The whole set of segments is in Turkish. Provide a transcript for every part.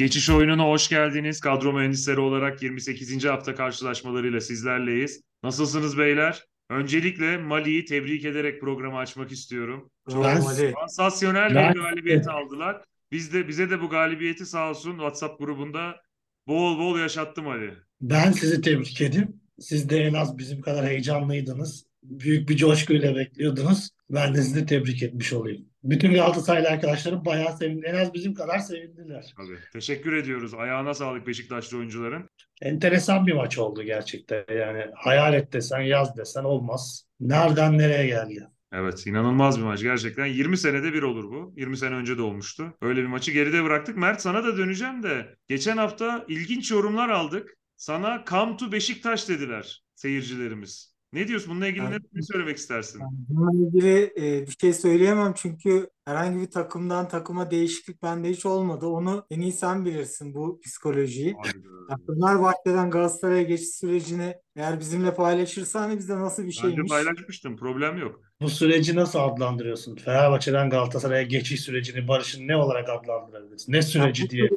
Geçiş oyununa hoş geldiniz. Kadro mühendisleri olarak 28. hafta karşılaşmalarıyla sizlerleyiz. Nasılsınız beyler? Öncelikle Mali'yi tebrik ederek programı açmak istiyorum. Ali. Sansasyonel Ben- bir galibiyet aldılar. Biz de bize de bu galibiyeti sağ olsun WhatsApp grubunda bol bol yaşattım Ali. Ben sizi tebrik edeyim. Siz de en az bizim kadar heyecanlıydınız. Büyük bir coşkuyla bekliyordunuz. Ben de sizi tebrik etmiş olayım. Bütün Galatasaraylı arkadaşlarım bayağı sevindi. En az bizim kadar sevindiler. Tabii. Teşekkür ediyoruz. Ayağına sağlık Beşiktaşlı oyuncuların. Enteresan bir maç oldu gerçekten. Yani hayal et desen, yaz desen olmaz. Nereden nereye geldi? Evet, inanılmaz bir maç gerçekten. 20 senede bir olur bu. 20 sene önce de olmuştu. Öyle bir maçı geride bıraktık. Mert sana da döneceğim de. Geçen hafta ilginç yorumlar aldık. Sana come to Beşiktaş dediler seyircilerimiz. Ne diyorsun? Bununla ilgili ne, Evet. ne söylemek istersin? Bununla ilgili e, bir şey söyleyemem çünkü herhangi bir takımdan takıma değişiklik bende hiç olmadı. Onu en iyi sen bilirsin bu psikolojiyi. Hayda. Fenerbahçe'den Galatasaray'a geçiş sürecini eğer bizimle paylaşırsan hani bizde nasıl bir Bence şeymiş. paylaşmıştım. Problem yok. Bu süreci nasıl adlandırıyorsun? Fenerbahçe'den Galatasaray'a geçiş sürecini, Barış'ın ne olarak adlandırabilirsin? Ne süreci Yani diye.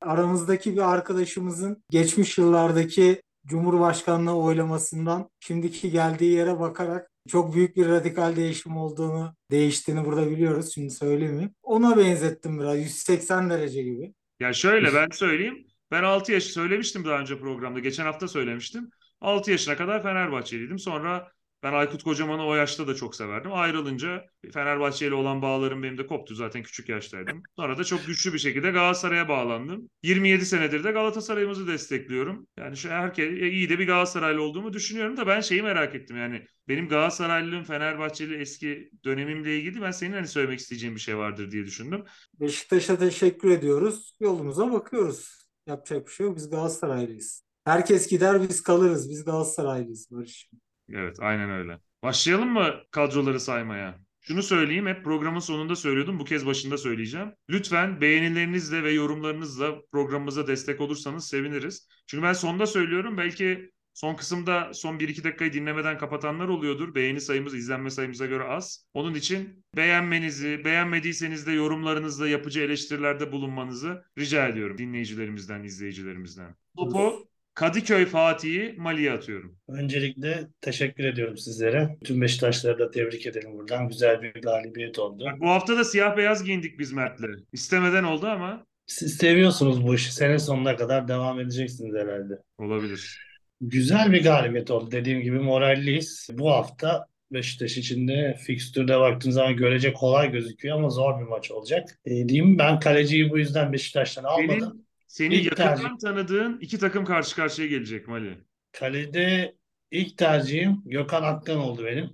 aramızdaki bir arkadaşımızın geçmiş yıllardaki Cumhurbaşkanlığı oylamasından şimdiki geldiği yere bakarak çok büyük bir radikal değişim olduğunu, değiştiğini burada biliyoruz. Şimdi söylemeyeyim. Ona benzettim biraz. 180 derece gibi. Ya şöyle ben söyleyeyim. Ben 6 yaş söylemiştim daha önce programda. Geçen hafta söylemiştim. 6 yaşına kadar Fenerbahçeliydim. Sonra ben Aykut Kocaman'ı o yaşta da çok severdim. Ayrılınca Fenerbahçe ile olan bağlarım benim de koptu zaten küçük yaştaydım. Sonra da çok güçlü bir şekilde Galatasaray'a bağlandım. 27 senedir de Galatasaray'ımızı destekliyorum. Yani şu herkes iyi de bir Galatasaraylı olduğumu düşünüyorum da ben şeyi merak ettim yani benim Galatasaraylılığım Fenerbahçeli eski dönemimle ilgili ben senin hani söylemek isteyeceğin bir şey vardır diye düşündüm. Beşiktaş'a teşekkür ediyoruz. Yolumuza bakıyoruz. Yapacak bir şey yok. Biz Galatasaraylıyız. Herkes gider biz kalırız. Biz Galatasaraylıyız Barış. Evet, aynen öyle. Başlayalım mı kadroları saymaya? Şunu söyleyeyim, hep programın sonunda söylüyordum, bu kez başında söyleyeceğim. Lütfen beğenilerinizle ve yorumlarınızla programımıza destek olursanız seviniriz. Çünkü ben sonda söylüyorum, belki son kısımda son 1-2 dakikayı dinlemeden kapatanlar oluyordur. Beğeni sayımız izlenme sayımıza göre az. Onun için beğenmenizi, beğenmediyseniz de yorumlarınızla yapıcı eleştirilerde bulunmanızı rica ediyorum dinleyicilerimizden, izleyicilerimizden. Topu Kadıköy Fatih'i Mali'ye atıyorum. Öncelikle teşekkür ediyorum sizlere. Tüm Beşiktaşları da tebrik edelim buradan. Güzel bir galibiyet oldu. Bak, bu hafta da siyah beyaz giyindik biz Mert'le. İstemeden oldu ama Siz seviyorsunuz bu işi. Sene sonuna kadar devam edeceksiniz herhalde. olabilir. Güzel bir galibiyet oldu. Dediğim gibi moralliyiz. Bu hafta Beşiktaş için de fikstürde baktığın zaman görece kolay gözüküyor ama zor bir maç olacak. E, diyeyim ben kaleciyi bu yüzden Beşiktaş'tan almadım. Senin, seni İlk yakından tercih. tanıdığın iki takım karşı karşıya gelecek Mali. Kalede ilk tercihim Gökhan Aktan oldu benim.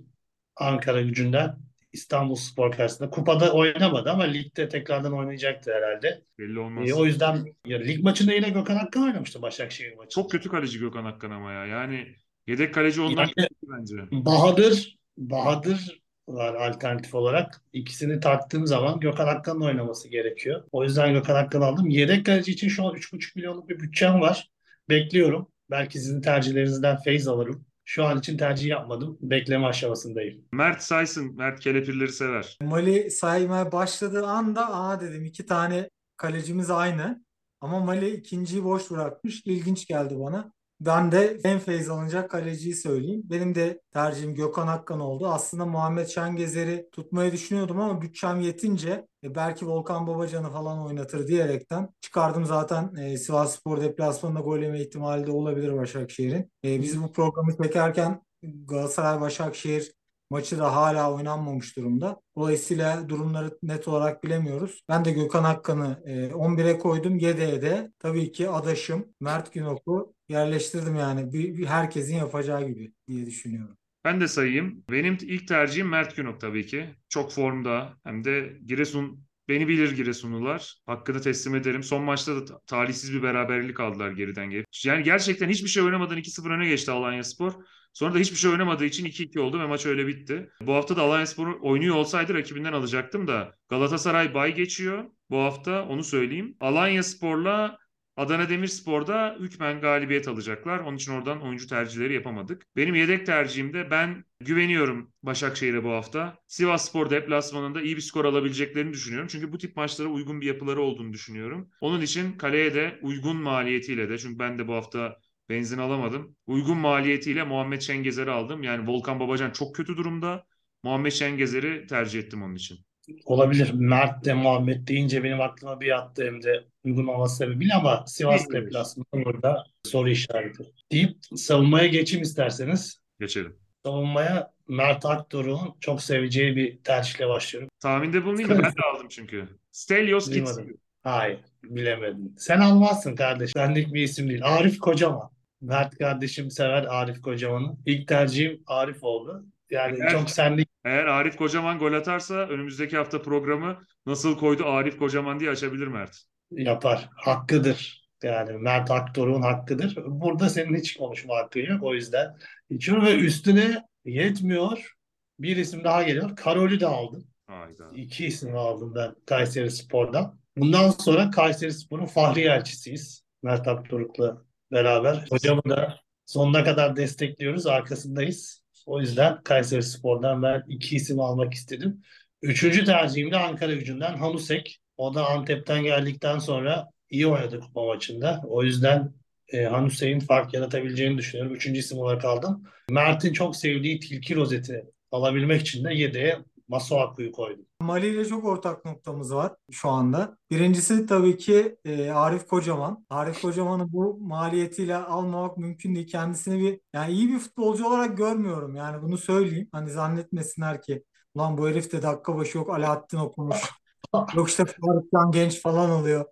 Ankara gücünden. İstanbul Spor karşısında. Kupada oynamadı ama ligde tekrardan oynayacaktı herhalde. Belli olmaz. E, o yüzden ya, lig maçında yine Gökhan Aktan oynamıştı Başakşehir maçında. Çok kötü kaleci Gökhan Akkan ama ya. Yani yedek kaleci ondan Yani- bence. Bahadır, Bahadır var alternatif olarak. İkisini tarttığım zaman Gökhan Akkan'ın oynaması gerekiyor. O yüzden Gökhan Akkan'ı aldım. Yedek kaleci için şu an 3,5 milyonluk bir bütçem var. Bekliyorum. Belki sizin tercihlerinizden feyz alırım. Şu an için tercih yapmadım. Bekleme aşamasındayım. Mert saysın. Mert kelepirleri sever. Mali saymaya başladığı anda aa dedim iki tane kalecimiz aynı. Ama Mali ikinciyi boş bırakmış. İlginç geldi bana. Ben de en feyz alınacak kaleciyi söyleyeyim. Benim de tercihim Gökhan Akkan oldu. Aslında Muhammed Şengezer'i tutmayı düşünüyordum ama bütçem yetince e, belki Volkan Babacan'ı falan oynatır diyerekten çıkardım zaten. E, Sivasspor deplasmanında gol yeme ihtimali de olabilir Başakşehir'in. E, biz bu programı çekerken Galatasaray-Başakşehir Maçı da hala oynanmamış durumda. Dolayısıyla durumları net olarak bilemiyoruz. Ben de Gökhan Akkan'ı e, 11'e koydum. Yedeğe de tabii ki adaşım Mert Günok'u yerleştirdim yani. Bir, bir herkesin yapacağı gibi diye düşünüyorum. Ben de sayayım. Benim ilk tercihim Mert Günok tabii ki. Çok formda. Hem de Giresun Beni bilir Giresunlular. Hakkını teslim ederim. Son maçta da ta- talihsiz bir beraberlik aldılar geriden gelip. Yani gerçekten hiçbir şey oynamadan 2-0 öne geçti Alanyaspor. Sonra da hiçbir şey oynamadığı için 2-2 oldu ve maç öyle bitti. Bu hafta da Alanyaspor oynuyor olsaydı rakibinden alacaktım da Galatasaray bay geçiyor bu hafta onu söyleyeyim. Alanyaspor'la Adana Demirspor'da hükmen galibiyet alacaklar. Onun için oradan oyuncu tercihleri yapamadık. Benim yedek tercihimde ben güveniyorum Başakşehir'e bu hafta. Sivasspor deplasmanında iyi bir skor alabileceklerini düşünüyorum. Çünkü bu tip maçlara uygun bir yapıları olduğunu düşünüyorum. Onun için kaleye de uygun maliyetiyle de çünkü ben de bu hafta benzin alamadım. Uygun maliyetiyle Muhammed Şengezer'i aldım. Yani Volkan Babacan çok kötü durumda. Muhammed Şengezer'i tercih ettim onun için. Olabilir. Mert de Muhammed deyince benim aklıma bir yattı hem de uygun olması sebebiyle ama Sivas deplasmanı burada soru işareti. Deyip savunmaya geçeyim isterseniz. Geçelim. Savunmaya Mert Aktor'un çok seveceği bir tercihle başlıyorum. Tahminde bulunayım mı? Ben de aldım çünkü. Stelios Duymadım. Kitsi. Hayır, bilemedin. Sen almazsın kardeş. Senlik bir isim değil. Arif Kocaman. Mert kardeşim sever Arif Kocaman'ı. İlk tercihim Arif oldu. Yani Eğer- çok senlik Eğer Arif Kocaman gol atarsa önümüzdeki hafta programı nasıl koydu Arif Kocaman diye açabilir Mert. yapar. Hakkıdır. Yani Mert Aktor'un hakkıdır. Burada senin hiç konuşma hakkın yok. O yüzden içiyorum ve üstüne yetmiyor. Bir isim daha geliyor. Karol'ü de aldım. Hayda. İki isim aldım ben Kayseri Spor'dan. Bundan sonra Kayseri Spor'un fahri elçisiyiz. Mert Aktoruk'la beraber. Hocamı da sonuna kadar destekliyoruz. Arkasındayız. O yüzden Kayseri Spor'dan ben iki isim almak istedim. Üçüncü tercihim de Ankara gücünden Hanusek. O da Antep'ten geldikten sonra iyi oynadı kupa maçında. O yüzden e, Hanusek'in fark yaratabileceğini düşünüyorum. Üçüncü isim olarak aldım. Mert'in çok sevdiği tilki rozeti alabilmek için de yedeğe Masuaku'yu koydum. Mali ile çok ortak noktamız var şu anda. Birincisi tabii ki e, Arif Kocaman. Arif Kocaman'ı bu maliyetiyle almamak mümkün değil. Kendisini bir yani iyi bir futbolcu olarak görmüyorum. Yani bunu söyleyeyim. Hani zannetmesinler ki ulan bu herif de dakika başı yok Alaaddin okumuş. Yok işte Faruk Can Genç falan oluyor.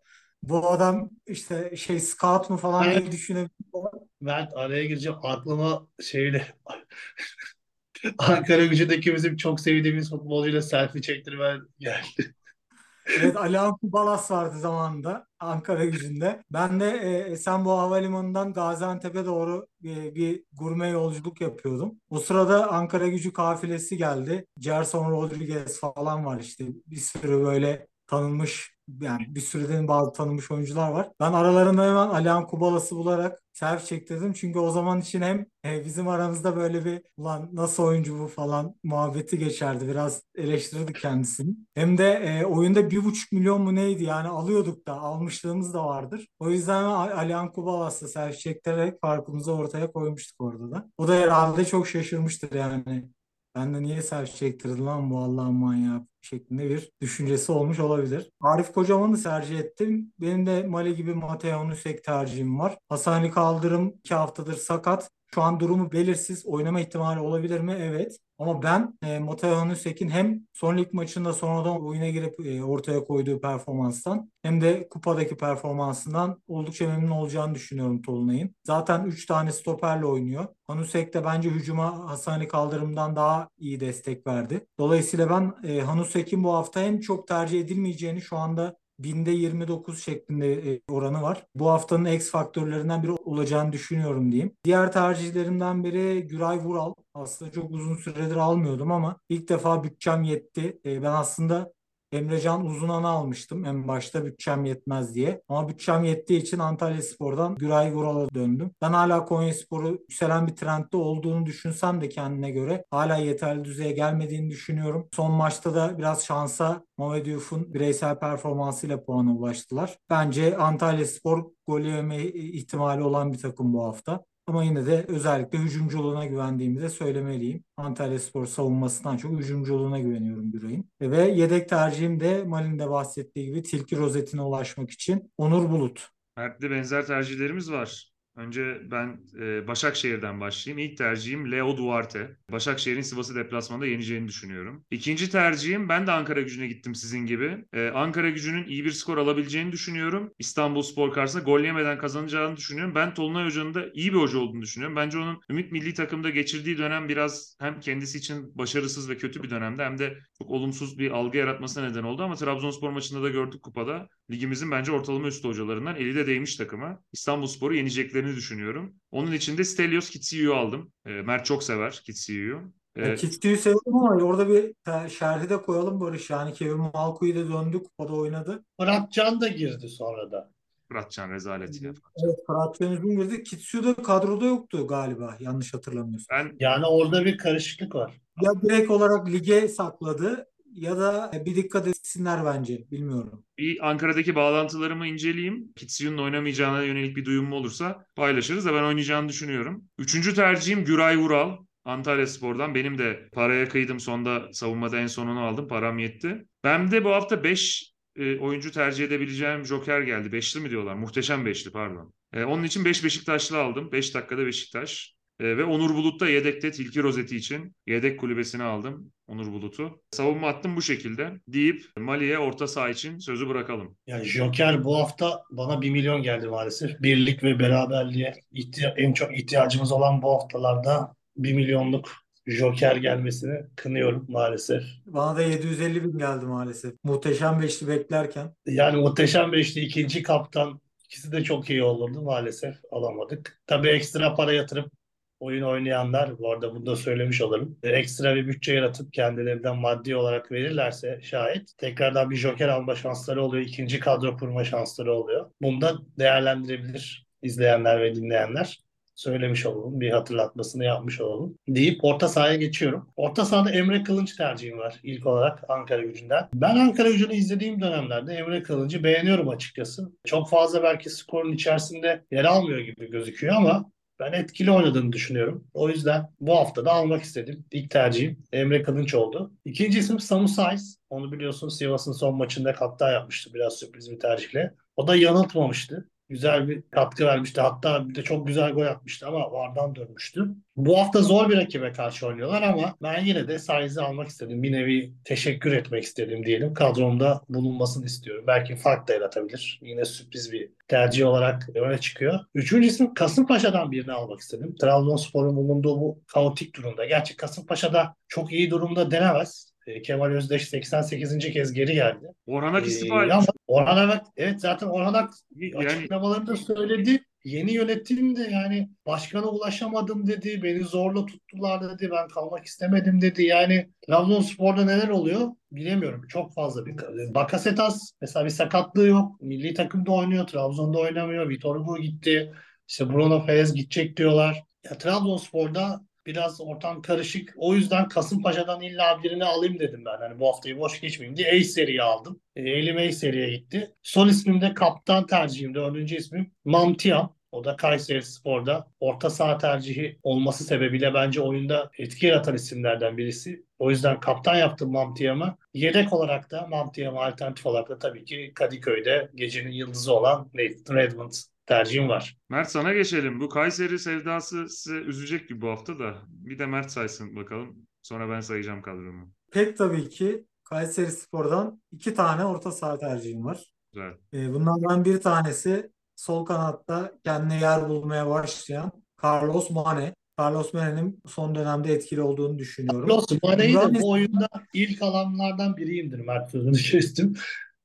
Bu adam işte şey scout mu falan diye Evet. düşünebilir. Mert araya gireceğim. Aklıma şeyle Ankara gücündeki bizim çok sevdiğimiz futbolcuyla selfie çektirmen geldi. Evet Alihan Kubalas vardı zamanında Ankara gücünde. Ben de e, Esenboğa Havalimanı'ndan Gaziantep'e doğru e, bir gurme yolculuk yapıyordum. O sırada Ankara gücü kafilesi geldi. Gerson Rodriguez falan var işte bir sürü böyle tanınmış yani bir süreden bazı tanınmış oyuncular var. Ben aralarında hemen Alihan Kubalas'ı bularak selfie çektirdim. Çünkü o zaman için hem e, bizim aramızda böyle bir ulan nasıl oyuncu bu falan muhabbeti geçerdi. Biraz eleştirirdik kendisini. Hem de e, oyunda bir buçuk milyon mu neydi yani alıyorduk da almışlığımız da vardır. O yüzden Alihan Kubalas'la selfie çektirerek farkımızı ortaya koymuştuk orada da. O da herhalde çok şaşırmıştır yani. Ben de niye selfie çektirdin lan bu Allah'ın manyağı şeklinde bir düşüncesi olmuş olabilir. Arif Kocaman'ı tercih ettim. Benim de Mali gibi Mateo Nusek tercihim var. Hasan Ali Kaldırım iki haftadır sakat. Şu an durumu belirsiz. Oynama ihtimali olabilir mi? Evet. Ama ben e, Mateo Nusek'in hem son lig maçında sonradan oyuna girip e, ortaya koyduğu performanstan hem de kupadaki performansından oldukça memnun olacağını düşünüyorum Tolunay'ın. Zaten 3 tane stoperle oynuyor. Hanusek de bence hücuma Hasan Ali Kaldırım'dan daha iyi destek verdi. Dolayısıyla ben e, Hanusek'in bu hafta hem çok tercih edilmeyeceğini şu anda binde 29 şeklinde e, oranı var. Bu haftanın X faktörlerinden biri olacağını düşünüyorum diyeyim. Diğer tercihlerimden biri Güray Vural. Aslında çok uzun süredir almıyordum ama ilk defa bütçem yetti. E, Ben aslında Emrecan Uzunan'ı almıştım en başta bütçem yetmez diye. Ama bütçem yettiği için Antalya Spor'dan Güray Vural'a döndüm. Ben hala Konya Spor'u yükselen bir trendde olduğunu düşünsem de kendine göre hala yeterli düzeye gelmediğini düşünüyorum. Son maçta da biraz şansa Mehmet Diouf'un bireysel performansıyla puana ulaştılar. Bence Antalya Spor gol yeme ihtimali olan bir takım bu hafta. Ama yine de özellikle hücumculuğuna güvendiğimi de söylemeliyim. Antalya Spor savunmasından çok hücumculuğuna güveniyorum Güray'ın. Ve yedek tercihim de Malin de bahsettiği gibi tilki rozetine ulaşmak için Onur Bulut. Mert'le benzer tercihlerimiz var. Önce ben e, Başakşehir'den başlayayım. İlk tercihim Leo Duarte. Başakşehir'in Sivas'ı deplasmanda yeneceğini düşünüyorum. İkinci tercihim ben de Ankara gücüne gittim sizin gibi. E, Ankara gücünün iyi bir skor alabileceğini düşünüyorum. İstanbul Spor karşısında gol yemeden kazanacağını düşünüyorum. Ben Tolunay Hoca'nın da iyi bir hoca olduğunu düşünüyorum. Bence onun Ümit Milli Takım'da geçirdiği dönem biraz hem kendisi için başarısız ve kötü bir dönemde hem de çok olumsuz bir algı yaratmasına neden oldu. Ama Trabzonspor maçında da gördük kupada. Ligimizin bence ortalama üstü hocalarından eli de değmiş takıma. İstanbul Spor'u yeneceklerini düşünüyorum. Onun için de Stelios Kitsiyu'yu aldım. E, Mert çok sever Kitsiyu'yu. E, E, Kitti'yi seviyorum ama orada bir şerhi de koyalım Barış. Yani Kevin Malku'yu da döndü kupada oynadı. Fırat Can da girdi sonra da. Fıratcan rezalet ya. Evet Fırat Can Üzüngür'de Kitsu da kadroda yoktu galiba yanlış hatırlamıyorsam. Ben Yani orada bir karışıklık var. Ya direkt olarak lige sakladı ya da bir dikkat etsinler bence bilmiyorum. bir Ankara'daki bağlantılarımı inceleyeyim. Kitsyu'nun oynamayacağına yönelik bir duyumum olursa paylaşırız da ben oynayacağını düşünüyorum. Üçüncü tercihim Güray Vural. Antalya Spor'dan. Benim de paraya kıydım. Sonda savunmada en sonunu aldım. Param yetti. Ben de bu hafta 5 oyuncu tercih edebileceğim Joker geldi. Beşli mi diyorlar? Muhteşem beşli pardon. E, onun için 5 Beşiktaşlı aldım. 5 dakikada Beşiktaş. E, ve Onur Bulut da yedekte Tilki Rozeti için yedek kulübesine aldım Onur Bulut'u. Savunma attım bu şekilde deyip Mali'ye orta saha için sözü bırakalım. Yani Joker bu hafta bana 1 milyon geldi maalesef. Birlik ve beraberliğe ihtiya- en çok ihtiyacımız olan bu haftalarda 1 milyonluk Joker gelmesini kınıyorum maalesef. Bana da 750 bin geldi maalesef. Muhteşem beşli beklerken. Yani muhteşem beşli ikinci kaptan ikisi de çok iyi olurdu maalesef alamadık. Tabii ekstra para yatırıp oyun oynayanlar, bu arada bunu da söylemiş olalım. Ekstra bir bütçe yaratıp kendilerinden maddi olarak verirlerse şayet tekrardan bir joker alma şansları oluyor. ikinci kadro kurma şansları oluyor. Bunu da değerlendirebilir izleyenler ve dinleyenler. Söylemiş olalım. Bir hatırlatmasını yapmış olalım. Deyip orta sahaya geçiyorum. Orta sahada Emre Kılınç tercihim var ilk olarak Ankara gücünden. Ben Ankara gücünü izlediğim dönemlerde Emre Kılınç'ı beğeniyorum açıkçası. Çok fazla belki skorun içerisinde yer almıyor gibi gözüküyor ama ben etkili oynadığını düşünüyorum. O yüzden bu hafta da almak istedim. İlk tercihim Emre Kılınç oldu. İkinci isim Samu Saiz. Onu biliyorsun Sivas'ın son maçında katta yapmıştı biraz sürpriz bir tercihle. O da yanıltmamıştı. Güzel bir katkı vermişti. Hatta bir de çok güzel gol atmıştı ama vardan dönmüştü. Bu hafta zor bir rakibe karşı oynuyorlar ama ben yine de Saiz'i almak istedim. Bir nevi teşekkür etmek istedim diyelim. Kadromda bulunmasını istiyorum. Belki fark da yaratabilir. Yine sürpriz bir tercih olarak öne çıkıyor. Üçüncü isim Kasımpaşa'dan birini almak istedim. Trabzonspor'un bulunduğu bu kaotik durumda. Gerçi Kasımpaşa'da çok iyi durumda denemez. E, Kemal Özdeş 88. kez geri geldi. Orhan Ak Ee, istifa etmiş. Orhan Ak, evet zaten Orhan Ak Yani açıklamalarında söyledi. Yeni yönetim de yani başkana ulaşamadım dedi. Beni zorla tuttular dedi. Ben kalmak istemedim dedi. Yani Trabzonspor'da neler oluyor bilemiyorum. Çok fazla bir Bakasetas mesela bir sakatlığı yok. Milli takımda oynuyor. Trabzon'da oynamıyor. Vitor Hugo gitti. İşte Bruno Perez gidecek diyorlar. Ya Trabzonspor'da biraz ortam karışık. O yüzden Kasımpaşa'dan illa birini alayım dedim ben. Hani bu haftayı boş geçmeyeyim diye A seriyi aldım. E, elim A seriye gitti. Son ismim de kaptan tercihim. Dördüncü ismim Mamtiam. O da Kayseri Spor'da orta saha tercihi olması sebebiyle bence oyunda etki yaratan isimlerden birisi. O yüzden kaptan yaptım Mamtiam'ı. Yedek olarak da Mamtiam'a alternatif olarak da tabii ki Kadıköy'de gecenin yıldızı olan Nathan Redmond tercihim var. Mert sana geçelim. Bu Kayseri sevdası size üzecek gibi bu hafta da. Bir de Mert saysın bakalım. Sonra ben sayacağım kadromu. Pek tabii ki Kayseri Spor'dan iki tane orta saha tercihim var. Güzel. Ee, bunlardan bir tanesi sol kanatta kendine yer bulmaya başlayan Carlos Mane. Carlos Mane'nin son dönemde etkili olduğunu düşünüyorum. Carlos Mane'yi de bu oyunda ilk alanlardan biriyimdir Mert sözünü kestim.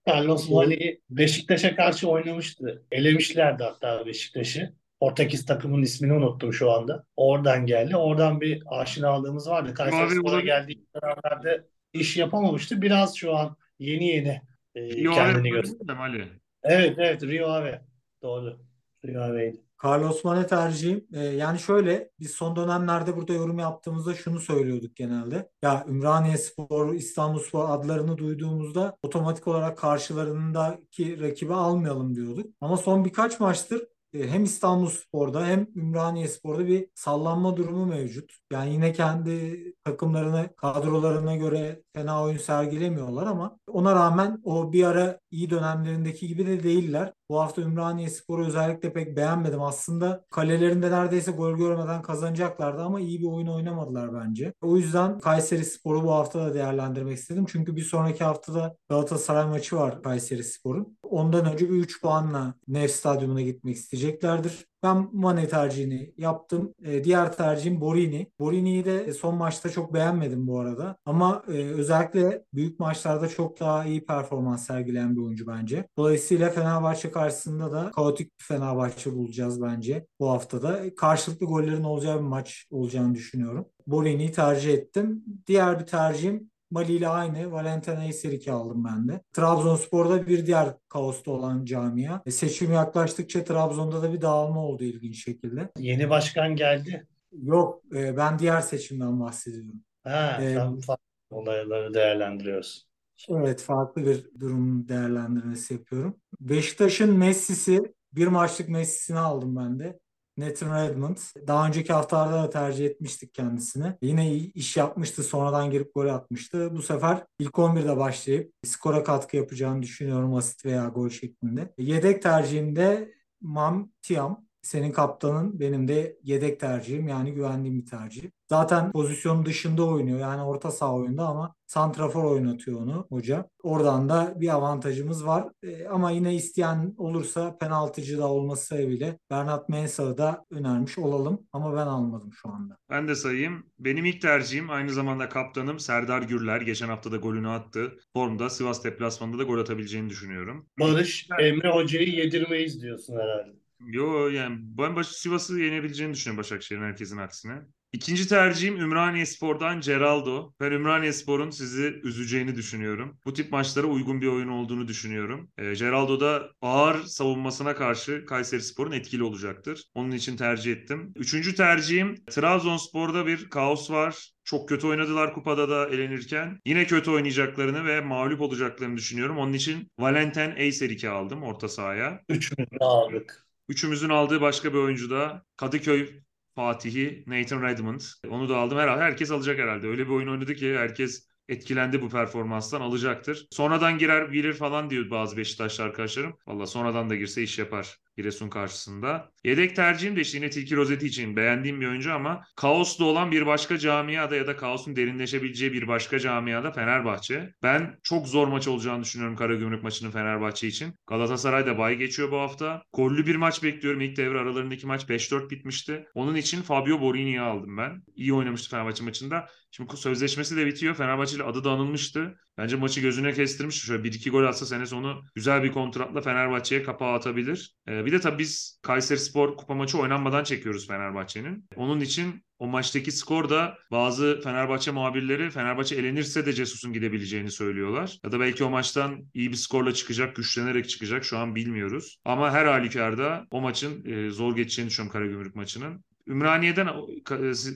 Carlos Mane Beşiktaş'a karşı oynamıştı. Elemişlerdi hatta Beşiktaş'ı. Portekiz takımın ismini unuttum şu anda. Oradan geldi. Oradan bir aşinalığımız vardı. Kayseri Mavi Spor'a olabilir. geldiği dönemlerde iş yapamamıştı. Biraz şu an yeni yeni e, Rio kendini gösteriyor. Evet evet Rio Ave. Doğru. Rio Ave'ydi. Carlos Mane tercihim. Ee, yani şöyle biz son dönemlerde burada yorum yaptığımızda şunu söylüyorduk genelde. Ya Ümraniye Spor, İstanbul Spor adlarını duyduğumuzda otomatik olarak karşılarındaki rakibi almayalım diyorduk. Ama son birkaç maçtır e, hem İstanbul Spor'da hem Ümraniye Spor'da bir sallanma durumu mevcut. Yani yine kendi takımlarına, kadrolarına göre fena oyun sergilemiyorlar ama ona rağmen o bir ara iyi dönemlerindeki gibi de değiller. Bu hafta Ümraniye Spor'u özellikle pek beğenmedim. Aslında kalelerinde neredeyse gol görmeden kazanacaklardı ama iyi bir oyun oynamadılar bence. O yüzden Kayseri Spor'u bu hafta da değerlendirmek istedim. Çünkü bir sonraki haftada Galatasaray maçı var Kayseri Spor'un. Ondan önce bir 3 puanla Nef Stadyumuna gitmek isteyeceklerdir. Ben Mane tercihini yaptım. Ee, diğer tercihim Borini. Borini'yi de son maçta çok beğenmedim bu arada. Ama e, özellikle büyük maçlarda çok daha iyi performans sergileyen bir oyuncu bence. Dolayısıyla Fenerbahçe karşısında da kaotik bir Fenerbahçe bulacağız bence bu haftada. Karşılıklı gollerin olacağı bir maç olacağını düşünüyorum. Borini'yi tercih ettim. Diğer bir tercihim Mali ile aynı. Valentin Ayser 2 aldım ben de. Trabzonspor'da bir diğer kaosta olan camia. E, seçim yaklaştıkça Trabzon'da da bir dağılma oldu ilginç şekilde. Yeni başkan geldi. Yok e, ben diğer seçimden bahsediyorum. Ha, Ee, farklı olayları değerlendiriyorsun. Evet farklı bir durum değerlendirmesi yapıyorum. Beşiktaş'ın Messi'si bir maçlık Messi'sini aldım ben de. Nathan Redmond. Daha önceki haftalarda da tercih etmiştik kendisini. Yine iyi iş yapmıştı. Sonradan girip gol atmıştı. Bu sefer ilk 11'de başlayıp skora katkı yapacağını düşünüyorum asist veya gol şeklinde. Yedek tercihimde Mam Tiam. Senin kaptanın benim de yedek tercihim yani güvendiğim bir tercih. Zaten pozisyonun dışında oynuyor yani orta saha oyunda ama santrafor oynatıyor onu hoca. Oradan da bir avantajımız var. E, ama yine isteyen olursa penaltıcı da olması sebebiyle Bernat Mensah'ı da önermiş olalım ama ben almadım şu anda. Ben de sayayım. Benim ilk tercihim aynı zamanda kaptanım Serdar Gürler. Geçen hafta da golünü attı. Formda Sivas deplasmanında da gol atabileceğini düşünüyorum. Barış, Emre Hoca'yı yedirmeyiz diyorsun herhalde. Yo yani ben baş, Sivas'ı yenebileceğini düşünüyorum Başakşehir'in herkesin aksine. İkinci tercihim Ümraniyespor'dan Geraldo. Ben Ümraniyespor'un sizi üzeceğini düşünüyorum. Bu tip maçlara uygun bir oyun olduğunu düşünüyorum. E, Geraldo da ağır savunmasına karşı Kayserispor'un etkili olacaktır. Onun için tercih ettim. Üçüncü tercihim Trabzonspor'da bir kaos var. Çok kötü oynadılar kupada da elenirken. Yine kötü oynayacaklarını ve mağlup olacaklarını düşünüyorum. Onun için Valentin Eyser 2 aldım orta sahaya. Üçümüz de aldık. Üçümüzün aldığı başka bir oyuncu da Kadıköy Fatihi Nathan Redmond. Onu da aldım herhalde. Herkes alacak herhalde. Öyle bir oyun oynadı ki herkes etkilendi bu performanstan alacaktır. Sonradan girer gelir falan diyor bazı Beşiktaşlı arkadaşlarım. Valla sonradan da girse iş yapar Giresun karşısında. Yedek tercihim de işte yine Tilki Rozeti için beğendiğim bir oyuncu ama kaoslu olan bir başka camiada ya da kaosun derinleşebileceği bir başka camiada Fenerbahçe. Ben çok zor maç olacağını düşünüyorum Karagümrük maçının Fenerbahçe için. Galatasaray da bay geçiyor bu hafta. Gollü bir maç bekliyorum. İlk devre aralarındaki maç 5-4 bitmişti. Onun için Fabio Borini'yi aldım ben. İyi oynamıştı Fenerbahçe maçında. Şimdi sözleşmesi de bitiyor. Fenerbahçe ile adı da anılmıştı. Bence maçı gözüne kestirmiş. Şöyle 1-2 gol atsa sene sonu güzel bir kontratla Fenerbahçe'ye kapağı atabilir. Ee, bir de tabii biz Kayseri Spor kupa maçı oynanmadan çekiyoruz Fenerbahçe'nin. Onun için o maçtaki skor da bazı Fenerbahçe muhabirleri Fenerbahçe elenirse de Cesus'un gidebileceğini söylüyorlar. Ya da belki o maçtan iyi bir skorla çıkacak, güçlenerek çıkacak. Şu an bilmiyoruz. Ama her halükarda o maçın e, zor geçeceğini düşünüyorum Karagümrük maçının. Ümraniye'den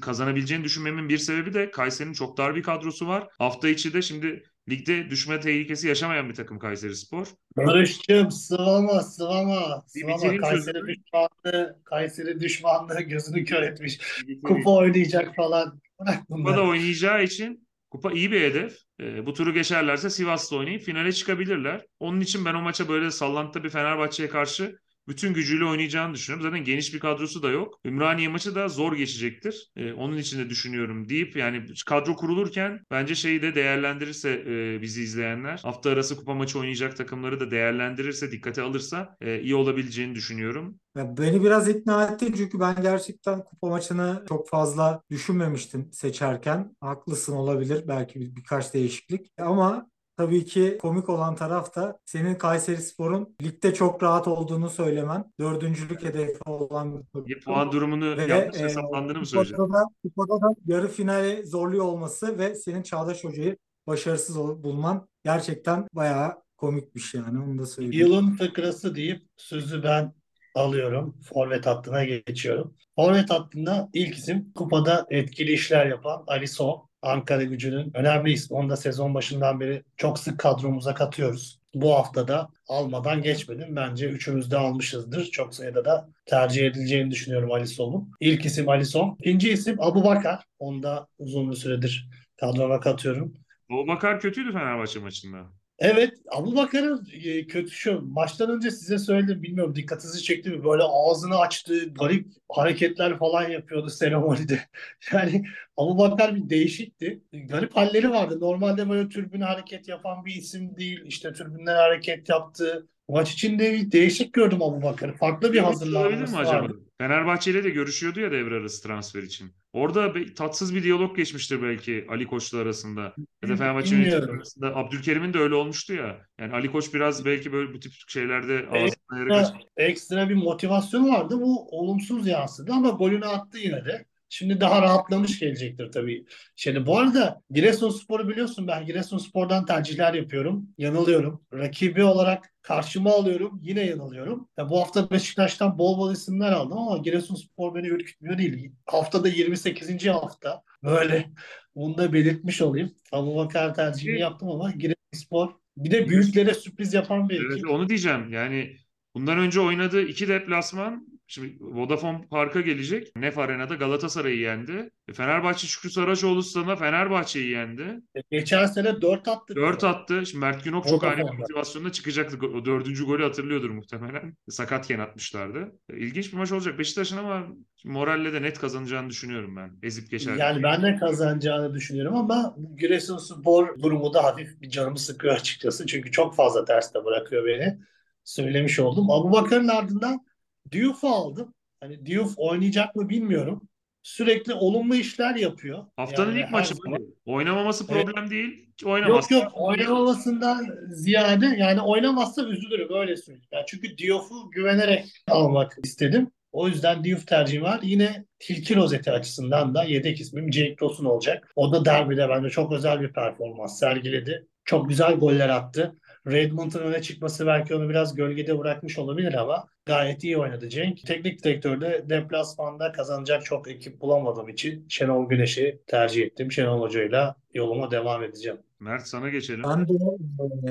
kazanabileceğini düşünmemin bir sebebi de Kayseri'nin çok dar bir kadrosu var. Hafta içi de şimdi ligde düşme tehlikesi yaşamayan bir takım Kayseri Spor. Barış'cığım sıvama sıvama. Sıvama Kayseri sözümü. düşmanlığı, Kayseri düşmanlığı gözünü kör etmiş. Kupa oynayacak falan. Kupada bunları. oynayacağı için kupa iyi bir hedef. E, bu turu geçerlerse Sivas'ta oynayıp finale çıkabilirler. Onun için ben o maça böyle sallantıda bir Fenerbahçe'ye karşı bütün gücüyle oynayacağını düşünüyorum. Zaten geniş bir kadrosu da yok. Ümraniye maçı da zor geçecektir. E, onun için de düşünüyorum deyip yani kadro kurulurken bence şeyi de değerlendirirse e, bizi izleyenler hafta arası kupa maçı oynayacak takımları da değerlendirirse dikkate alırsa e, iyi olabileceğini düşünüyorum. Ya beni biraz ikna etti çünkü ben gerçekten kupa maçını çok fazla düşünmemiştim seçerken. Haklısın olabilir belki bir, birkaç değişiklik ama Tabii ki komik olan taraf da senin Kayserispor'un ligde çok rahat olduğunu söylemen. Dördüncülük hedefi olan bir takım. Bir puan durumunu Ve, yanlış e, hesaplandığını mı söyleyeceğim? Kupada da, kupada da yarı finale zorluyor olması ve senin Çağdaş Hoca'yı başarısız bulman gerçekten bayağı komikmiş yani onu da söyleyeyim. Yılın fıkrası deyip sözü ben alıyorum. Forvet hattına geçiyorum. Forvet hattında ilk isim kupada etkili işler yapan Alisson. Ankara gücünün önemli ismi. Onu da sezon başından beri çok sık kadromuza katıyoruz. Bu hafta da almadan geçmedim. Bence üçümüz de almışızdır. Çok sayıda da tercih edileceğini düşünüyorum Alisson'un. İlk isim Alisson. İkinci isim Abu Bakar. Onu da uzun bir süredir kadroma katıyorum. Doğu Bakar kötüydü Fenerbahçe maçında. Evet, Abu Bakar'ın e, kötü şu. Maçtan önce size söyledim, bilmiyorum dikkatinizi çekti mi? Böyle ağzını açtı, garip hareketler falan yapıyordu seremonide. Yani Abu Bakar bir değişikti. Garip halleri vardı. Normalde böyle türbüne hareket yapan bir isim değil. İşte türbünden hareket yaptı. Maç içinde bir değişik gördüm Abu Bakar'ı. Farklı bir Olabilir mi hazırlanması acaba? Fenerbahçe ile de görüşüyordu ya devre arası transfer için. Orada bir tatsız bir diyalog geçmiştir belki Ali Koç'la arasında. Ya da Fenerbahçe yönetimi arasında. Abdülkerim'in de öyle olmuştu ya. Yani Ali Koç biraz belki böyle bu tip şeylerde Ekstra, ekstra bir motivasyon vardı. Bu olumsuz yansıdı ama golünü attı yine de. Şimdi daha rahatlamış gelecektir tabii. Şimdi bu arada Giresunspor'u biliyorsun ben Giresunspor'dan tercihler yapıyorum. Yanılıyorum. Rakibi olarak karşıma alıyorum. Yine yanılıyorum. Ya bu hafta Beşiktaş'tan bol bol isimler aldım ama Giresunspor beni ürkütmüyor değil. Haftada 28. hafta. Böyle bunu da belirtmiş olayım. Abubakar tercihini yaptım ama Giresunspor bir de büyüklere sürpriz yapan bir Evet, ekip. onu diyeceğim. Yani bundan önce oynadığı iki deplasman Şimdi Vodafone Park'a gelecek. Nef Arena'da Galatasaray'ı yendi. E, Fenerbahçe Şükrü Saraçoğlu stadında Fenerbahçe'yi yendi. Geçen sene 4 attı. 4 attı. Şimdi Mert Günok çok Vodafone'da. motivasyonda çıkacaktı. O dördüncü golü hatırlıyordur muhtemelen. Sakatken atmışlardı. E, İlginç bir maç olacak Beşiktaş'ın ama moralle de net kazanacağını düşünüyorum ben. Ezip geçer. Yani ben de kazanacağını düşünüyorum ama Giresunspor durumu da hafif bir canımı sıkıyor açıkçası. Çünkü çok fazla terste bırakıyor beni. Söylemiş oldum. Abubakar'ın ardından Diouf'u aldım. Hani Diouf oynayacak mı bilmiyorum. Sürekli olumlu işler yapıyor. Haftanın Yani ilk maçı zaman. Oynamaması Evet. problem değil. Hiç Yok oynamazsa yok oynamamasından ziyade yani oynamazsa üzülürüm öyle söyleyeyim. Yani çünkü Diouf'u güvenerek almak istedim. O yüzden Diouf tercihim var. Yine tilki rozeti açısından da yedek ismim Cenk Tosun olacak. O da derbide bence çok özel bir performans sergiledi. Çok güzel goller attı. Redmond'un öne çıkması belki onu biraz gölgede bırakmış olabilir ama gayet iyi oynadı Cenk. Teknik direktörde deplasmanda kazanacak çok ekip bulamadığım için Şenol Güneş'i tercih ettim. Şenol Hoca'yla yoluma devam edeceğim. Mert sana geçelim. Ben de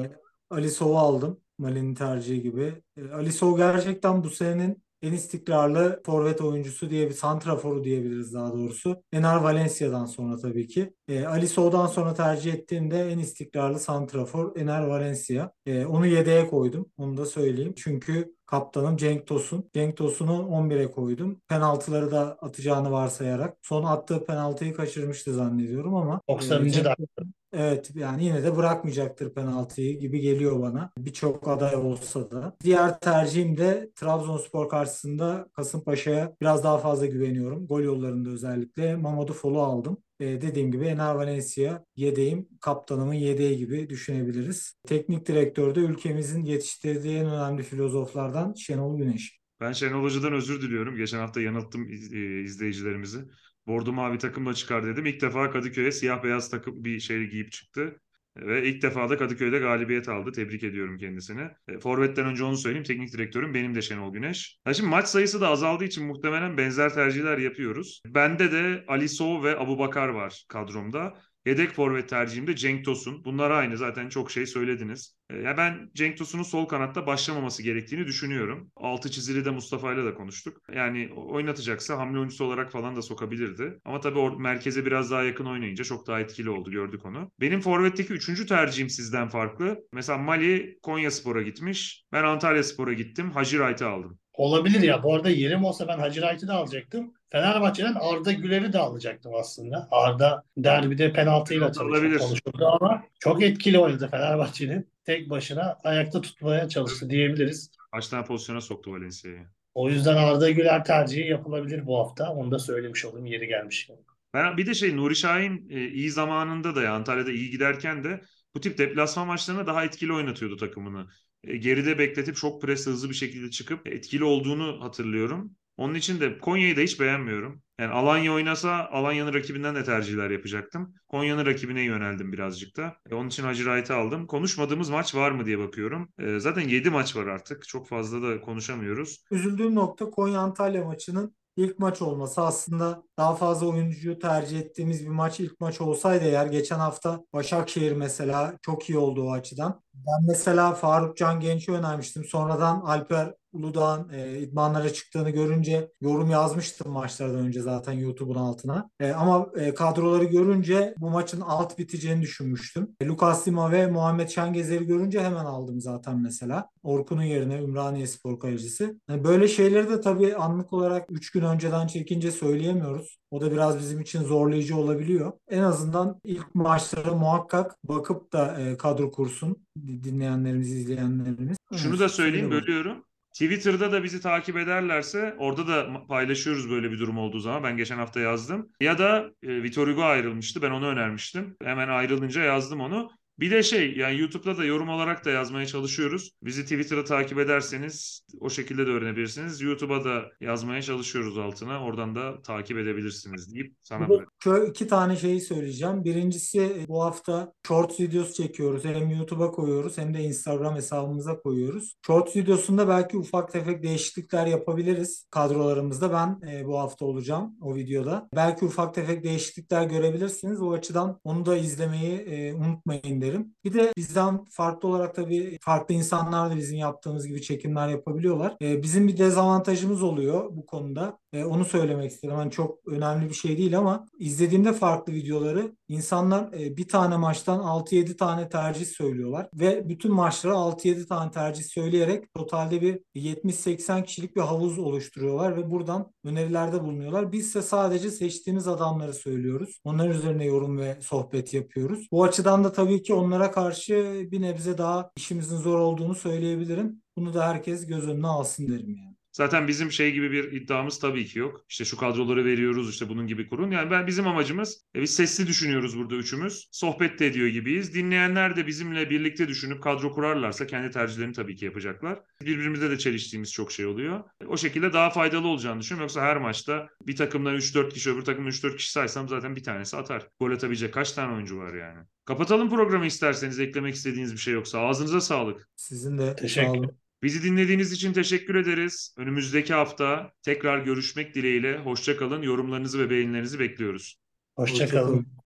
e, Ali Sov'u aldım. Mali'nin tercihi gibi. E, Ali Sov gerçekten bu senenin en istikrarlı forvet oyuncusu diye bir santraforu diyebiliriz daha doğrusu. Ener Valencia'dan sonra tabii ki. E, Ali Sov'dan sonra tercih ettiğimde en istikrarlı santrafor Ener Valencia. E, onu yedeğe koydum. Onu da söyleyeyim. Çünkü kaptanım Cenk Tosun. Cenk Tosun'u 11'e koydum. Penaltıları da atacağını varsayarak. Son attığı penaltıyı kaçırmıştı zannediyorum ama 90. e, dakika. Evet yani yine de bırakmayacaktır penaltıyı gibi geliyor bana. Birçok aday olsa da. Diğer tercihim de Trabzonspor karşısında Kasımpaşa'ya biraz daha fazla güveniyorum. Gol yollarında özellikle Mamadou Fol'u aldım. Ee, dediğim gibi Ener Valencia yedeğim, kaptanımın yedeği gibi düşünebiliriz. Teknik direktör de ülkemizin yetiştirdiği en önemli filozoflardan Şenol Güneş. Ben Şenol Hoca'dan özür diliyorum. Geçen hafta yanılttım e, izleyicilerimizi. Bordo mavi takımla çıkar dedim. İlk defa Kadıköy'e siyah beyaz takım bir şey giyip çıktı. Ve ilk defa da Kadıköy'de galibiyet aldı. Tebrik ediyorum kendisini. E, Forvet'ten önce onu söyleyeyim. Teknik direktörüm benim de Şenol Güneş. Ha şimdi maç sayısı da azaldığı için muhtemelen benzer tercihler yapıyoruz. Bende de Ali Sow ve Abubakar var kadromda. Yedek forvet tercihimde Cenk Tosun. Bunlar aynı zaten çok şey söylediniz. E, Ya ben Cenk Tosun'un sol kanatta başlamaması gerektiğini düşünüyorum. Altı çizili de Mustafa ile de konuştuk. Yani oynatacaksa hamle oyuncusu olarak falan da sokabilirdi. Ama tabii or- merkeze biraz daha yakın oynayınca çok daha etkili oldu gördük onu. Benim forvetteki üçüncü tercihim sizden farklı. Mesela Mali Konya Spor'a gitmiş. Ben Antalya Spor'a gittim. Hacı Wright'ı aldım. Olabilir ya. Bu arada yerim olsa ben Hacı Wright'ı da alacaktım. Fenerbahçe'den Arda Güler'i de alacaktım aslında. Arda derbide penaltıyla Olabilir. çalıştı, konuşuldu ama çok etkili oynadı Fenerbahçe'nin. Tek başına ayakta tutmaya çalıştı diyebiliriz. Kaç tane pozisyona soktu Valencia'yı. O yüzden Arda Güler tercihi yapılabilir bu hafta. Onu da söylemiş olayım yeri gelmiş. Ben bir de şey Nuri Şahin e, iyi zamanında da ya Antalya'da iyi giderken de bu tip deplasman maçlarında daha etkili oynatıyordu takımını. E, geride bekletip çok presle hızlı bir şekilde çıkıp etkili olduğunu hatırlıyorum. Onun için de Konya'yı da hiç beğenmiyorum. Yani Alanya oynasa Alanya'nın rakibinden de tercihler yapacaktım. Konya'nın rakibine yöneldim birazcık da. E, onun için Hacı Wright'ı aldım. Konuşmadığımız maç var mı diye bakıyorum. E, zaten 7 maç var artık. Çok fazla da konuşamıyoruz. Üzüldüğüm nokta Konya-Antalya maçının ilk maç olması. Aslında daha fazla oyuncuyu tercih ettiğimiz bir maç ilk maç olsaydı eğer geçen hafta Başakşehir mesela çok iyi oldu o açıdan. Ben mesela Faruk Can Genç'i önermiştim. Sonradan Alper Uludağ'ın e, idmanlara çıktığını görünce yorum yazmıştım maçlardan önce zaten YouTube'un altına. E, ama e, kadroları görünce bu maçın alt biteceğini düşünmüştüm. E, Lucas Lima ve Muhammed Şengezer'i görünce hemen aldım zaten mesela. Orkun'un yerine Ümraniye Spor kalecisi. Yani böyle şeyleri de tabii anlık olarak 3 gün önceden çekince söyleyemiyoruz. O da biraz bizim için zorlayıcı olabiliyor. En azından ilk maçlara muhakkak bakıp da e, kadro kursun dinleyenlerimiz, izleyenlerimiz. Şunu da söyleyeyim bölüyorum. Twitter'da da bizi takip ederlerse orada da paylaşıyoruz böyle bir durum olduğu zaman. Ben geçen hafta yazdım. Ya da e, Vitor Hugo ayrılmıştı. Ben onu önermiştim. Hemen ayrılınca yazdım onu. Bir de şey yani YouTube'da da yorum olarak da yazmaya çalışıyoruz. Bizi Twitter'da takip ederseniz o şekilde de öğrenebilirsiniz. YouTube'a da yazmaya çalışıyoruz altına. Oradan da takip edebilirsiniz deyip sana Bu bırak. şöyle iki tane şeyi söyleyeceğim. Birincisi bu hafta Shorts videosu çekiyoruz. Hem YouTube'a koyuyoruz hem de Instagram hesabımıza koyuyoruz. Shorts videosunda belki ufak tefek değişiklikler yapabiliriz kadrolarımızda. Ben e, bu hafta olacağım o videoda. Belki ufak tefek değişiklikler görebilirsiniz. O açıdan onu da izlemeyi e, unutmayın derim. Bir de bizden farklı olarak tabii farklı insanlar da bizim yaptığımız gibi çekimler yapabiliyorlar. E, bizim bir dezavantajımız oluyor bu konuda. E, onu söylemek istedim. Hani çok önemli bir şey değil ama izlediğimde farklı videoları insanlar e, bir tane maçtan 6-7 tane tercih söylüyorlar ve bütün maçlara 6-7 tane tercih söyleyerek totalde bir 70-80 kişilik bir havuz oluşturuyorlar ve buradan önerilerde bulunuyorlar. Biz ise sadece seçtiğimiz adamları söylüyoruz. Onların üzerine yorum ve sohbet yapıyoruz. Bu açıdan da tabii ki onlara karşı bir nebze daha işimizin zor olduğunu söyleyebilirim. Bunu da herkes göz önüne alsın derim yani. Zaten bizim şey gibi bir iddiamız tabii ki yok. İşte şu kadroları veriyoruz işte bunun gibi kurun. Yani ben bizim amacımız e, biz sesli düşünüyoruz burada üçümüz. Sohbet de ediyor gibiyiz. Dinleyenler de bizimle birlikte düşünüp kadro kurarlarsa kendi tercihlerini tabii ki yapacaklar. Birbirimizle de çeliştiğimiz çok şey oluyor. O şekilde daha faydalı olacağını düşünüyorum. Yoksa her maçta bir takımdan 3-4 kişi öbür takımdan 3-4 kişi saysam zaten bir tanesi atar. Gol atabilecek kaç tane oyuncu var yani. Kapatalım programı isterseniz eklemek istediğiniz bir şey yoksa. Ağzınıza sağlık. Sizin de Teşekkür sağ olun. Bizi dinlediğiniz için teşekkür ederiz. Önümüzdeki hafta tekrar görüşmek dileğiyle. Hoşça kalın. Yorumlarınızı ve beğenilerinizi bekliyoruz. Hoşça Hoşça.